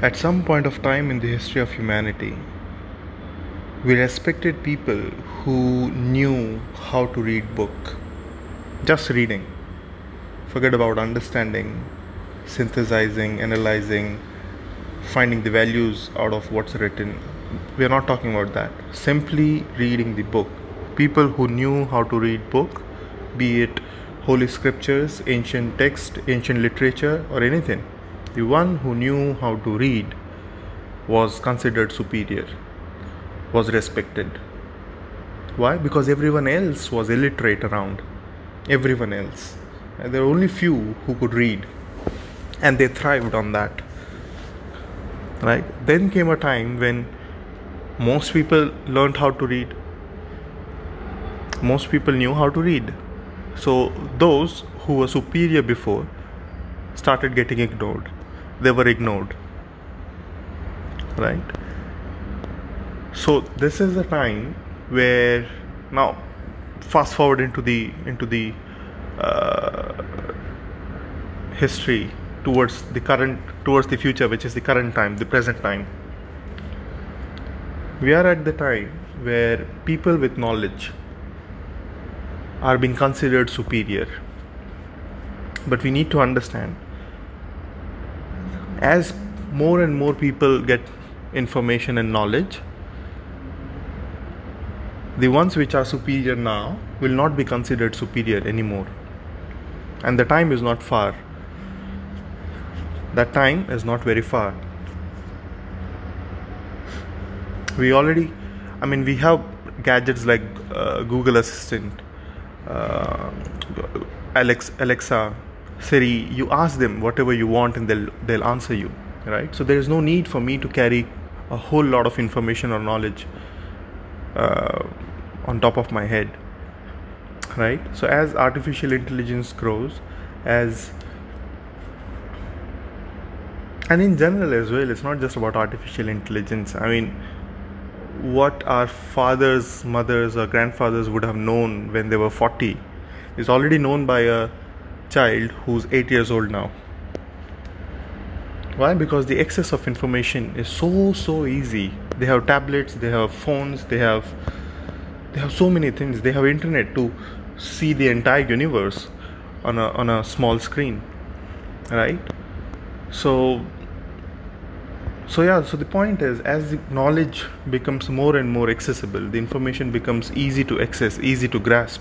At some point of time in the history of humanity, we respected people who knew how to read book. Just reading. Forget about understanding, synthesizing, analyzing, finding the values out of what's written. We are not talking about that. Simply reading the book. People who knew how to read book, be it holy scriptures, ancient text, ancient literature, or anything the one who knew how to read was considered superior, was respected. Why? Because everyone else was illiterate around. Everyone else. And there were only few who could read. And they thrived on that. Right? Then came a time when most people learned how to read. Most people knew how to read. So those who were superior before started getting ignored they were ignored. Right? So this is a time where now fast forward into the into the uh, history towards the current towards the future which is the current time the present time. We are at the time where people with knowledge are being considered superior. But we need to understand as more and more people get information and knowledge, the ones which are superior now will not be considered superior anymore. And the time is not far. That time is not very far. We already, I mean, we have gadgets like uh, Google Assistant, uh, Alex, Alexa, Siri, you ask them whatever you want and they'll they'll answer you, right? So there is no need for me to carry a whole lot of information or knowledge uh, on top of my head, right? So as artificial intelligence grows, as and in general as well, it's not just about artificial intelligence. I mean, what our fathers, mothers, or grandfathers would have known when they were 40 is already known by a child who's 8 years old now. Why? Because the excess of information is so so easy. They have tablets they have phones they have they have so many things. They have internet to see the entire universe on a on a small screen right? So so yeah so the point is as the knowledge becomes more and more accessible the information becomes easy to access easy to grasp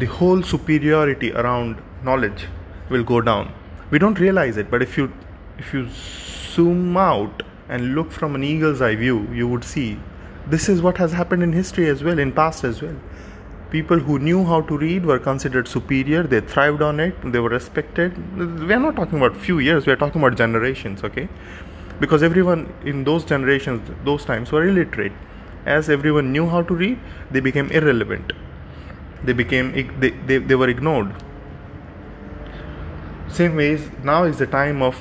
the whole superiority around knowledge will go down. We don't realize it but if you if you zoom out and look from an eagle's eye view you would see this is what has happened in history as well in past as well. People who knew how to read were considered superior they thrived on it they were respected. We are not talking about few years we are talking about generations okay? Because everyone in those generations those times were illiterate. As everyone knew how to read they became irrelevant they became they, they, they were ignored. Same ways now is the time of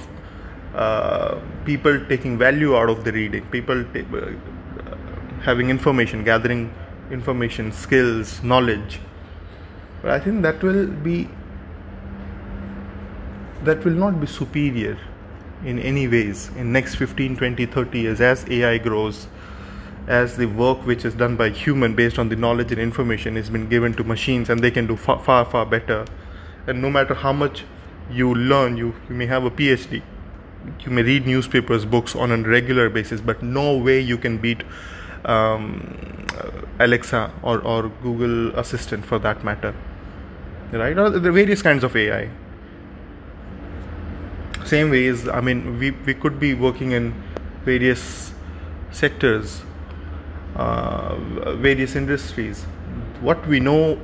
uh, people taking value out of the reading people t- uh, having information gathering information skills knowledge. But i think that will be that will not be superior in any ways in next 15 20 30 years as ai grows as the work which is done by human based on the knowledge and information has been given to machines and they can do far far, far better. And no matter how much you learn you, you may have a phd you may read newspapers books on a regular basis but no way you can beat um, alexa or, or google assistant for that matter. Right? Or the various kinds of ai same ways i mean we, we could be working in various sectors various industries. What we know,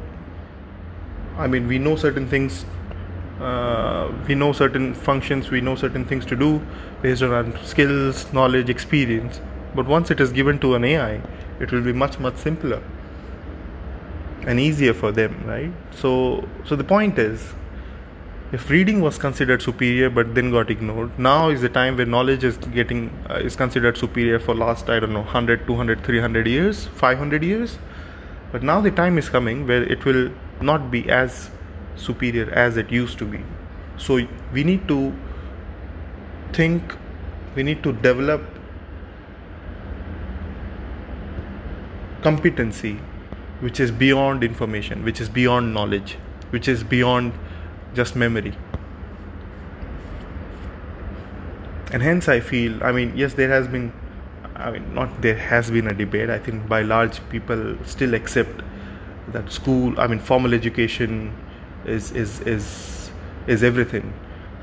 I mean, we know certain things, uh, we know certain functions, we know certain things to do based on our skills, knowledge, experience. But once it is given to an AI, it will be much, much simpler and easier for them, right? So, so the point is, if reading was considered superior but then got ignored now is the time where knowledge is getting uh, is considered superior for last i don't know 100 200 300 years 500 years. But now the time is coming where it will not be as superior as it used to be. So we need to think we need to develop competency which is beyond information which is beyond knowledge which is beyond just memory. And hence i feel i mean yes there has been i mean not there has been a debate. I think by large people still accept that school i mean formal education is is is is everything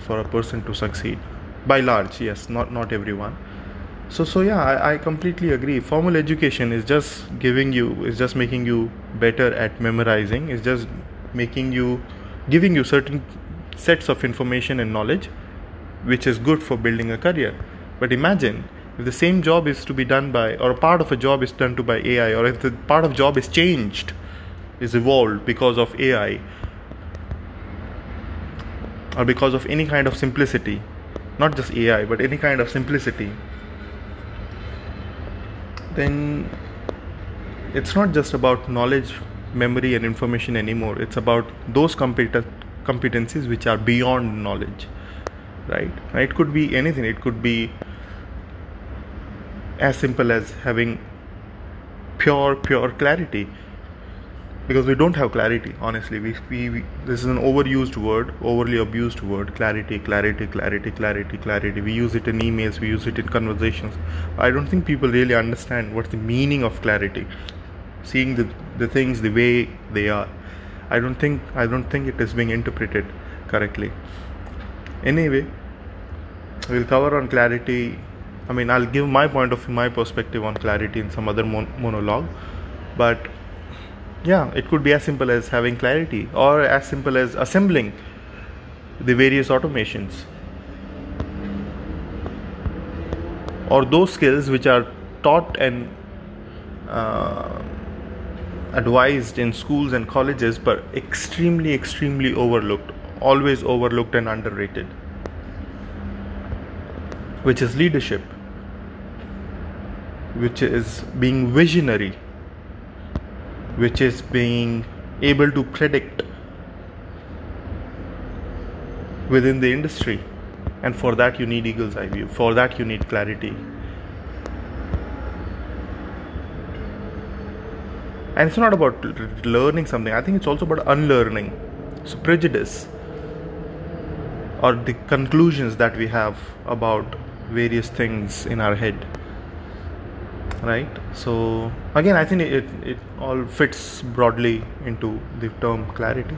for a person to succeed. By large yes not not everyone. So so yeah I, I completely agree. Formal education is just giving you is just making you better at memorizing. Is just making you giving you certain sets of information and knowledge which is good for building a career. But imagine if the same job is to be done by or a part of a job is done to by ai or if the part of job is changed is evolved because of ai or because of any kind of simplicity not just ai but any kind of simplicity then it's not just about knowledge memory and information anymore. It's about those compet- competencies which are beyond knowledge right? It could be anything. It could be as simple as having pure pure clarity. Because we don't have clarity honestly. We, we, we, this is an overused word overly abused word. Clarity clarity clarity clarity clarity. We use it in emails. We use it in conversations. I don't think people really understand what's the meaning of clarity seeing the, the things the way they are. I don't think i don't think it is being interpreted correctly. Anyway we'll cover on clarity. I mean i'll give my point of view my perspective on clarity in some other mon- monologue. But yeah it could be as simple as having clarity or as simple as assembling the various automations. Or those skills which are taught and uh, advised in schools and colleges but extremely extremely overlooked always overlooked and underrated which is leadership which is being visionary which is being able to predict within the industry. And for that you need eagle's eye view. For that you need clarity and it's not about learning something. I think it's also about unlearning. So prejudice or the conclusions that we have about various things in our head. Right? So again i think it, it all fits broadly into the term clarity.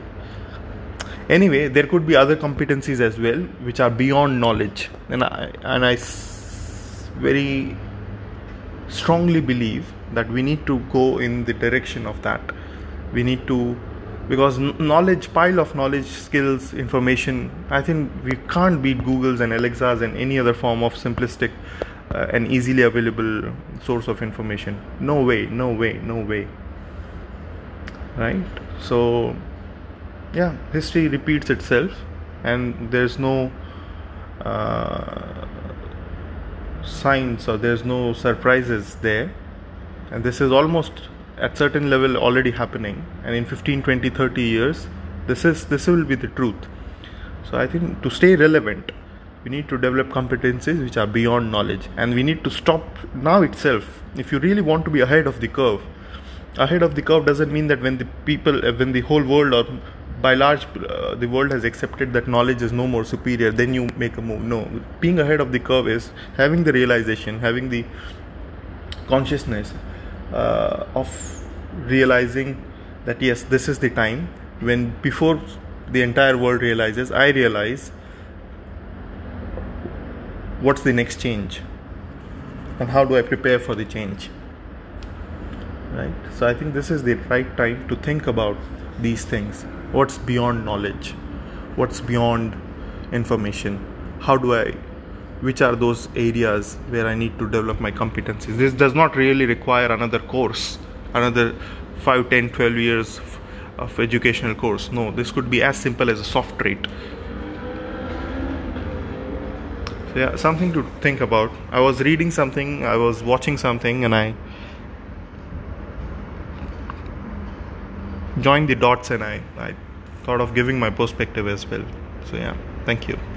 Anyway there could be other competencies as well which are beyond knowledge. And i and i very strongly believe that we need to go in the direction of that. We need to because knowledge pile of knowledge skills information i think we can't beat googles and alexas and any other form of simplistic uh, an easily available source of information. No way no way no way. Right? So yeah history repeats itself and there's no uh, signs or there's no surprises there. And this is almost at certain level already happening. And in 15 20 30 years this is this will be the truth. So i think to stay relevant we need to develop competencies which are beyond knowledge. And we need to stop now itself. If you really want to be ahead of the curve ahead of the curve doesn't mean that when the people uh, when the whole world or by large uh, the world has accepted that knowledge is no more superior then you make a move. No. Being ahead of the curve is having the realization having the consciousness uh, of realizing that yes this is the time when before the entire world realizes i realize what's the next change and how do I prepare for the change. Right? So I think this is the right time to think about these things. What's beyond knowledge? What's beyond information? How do I which are those areas where I need to develop my competencies? This does not really require another course another 5 10 12 years of educational course. No this could be as simple as a soft trait. So yeah something to think about. I was reading something i was watching something and i joined the dots and i, I thought of giving my perspective as well so yeah Thank you.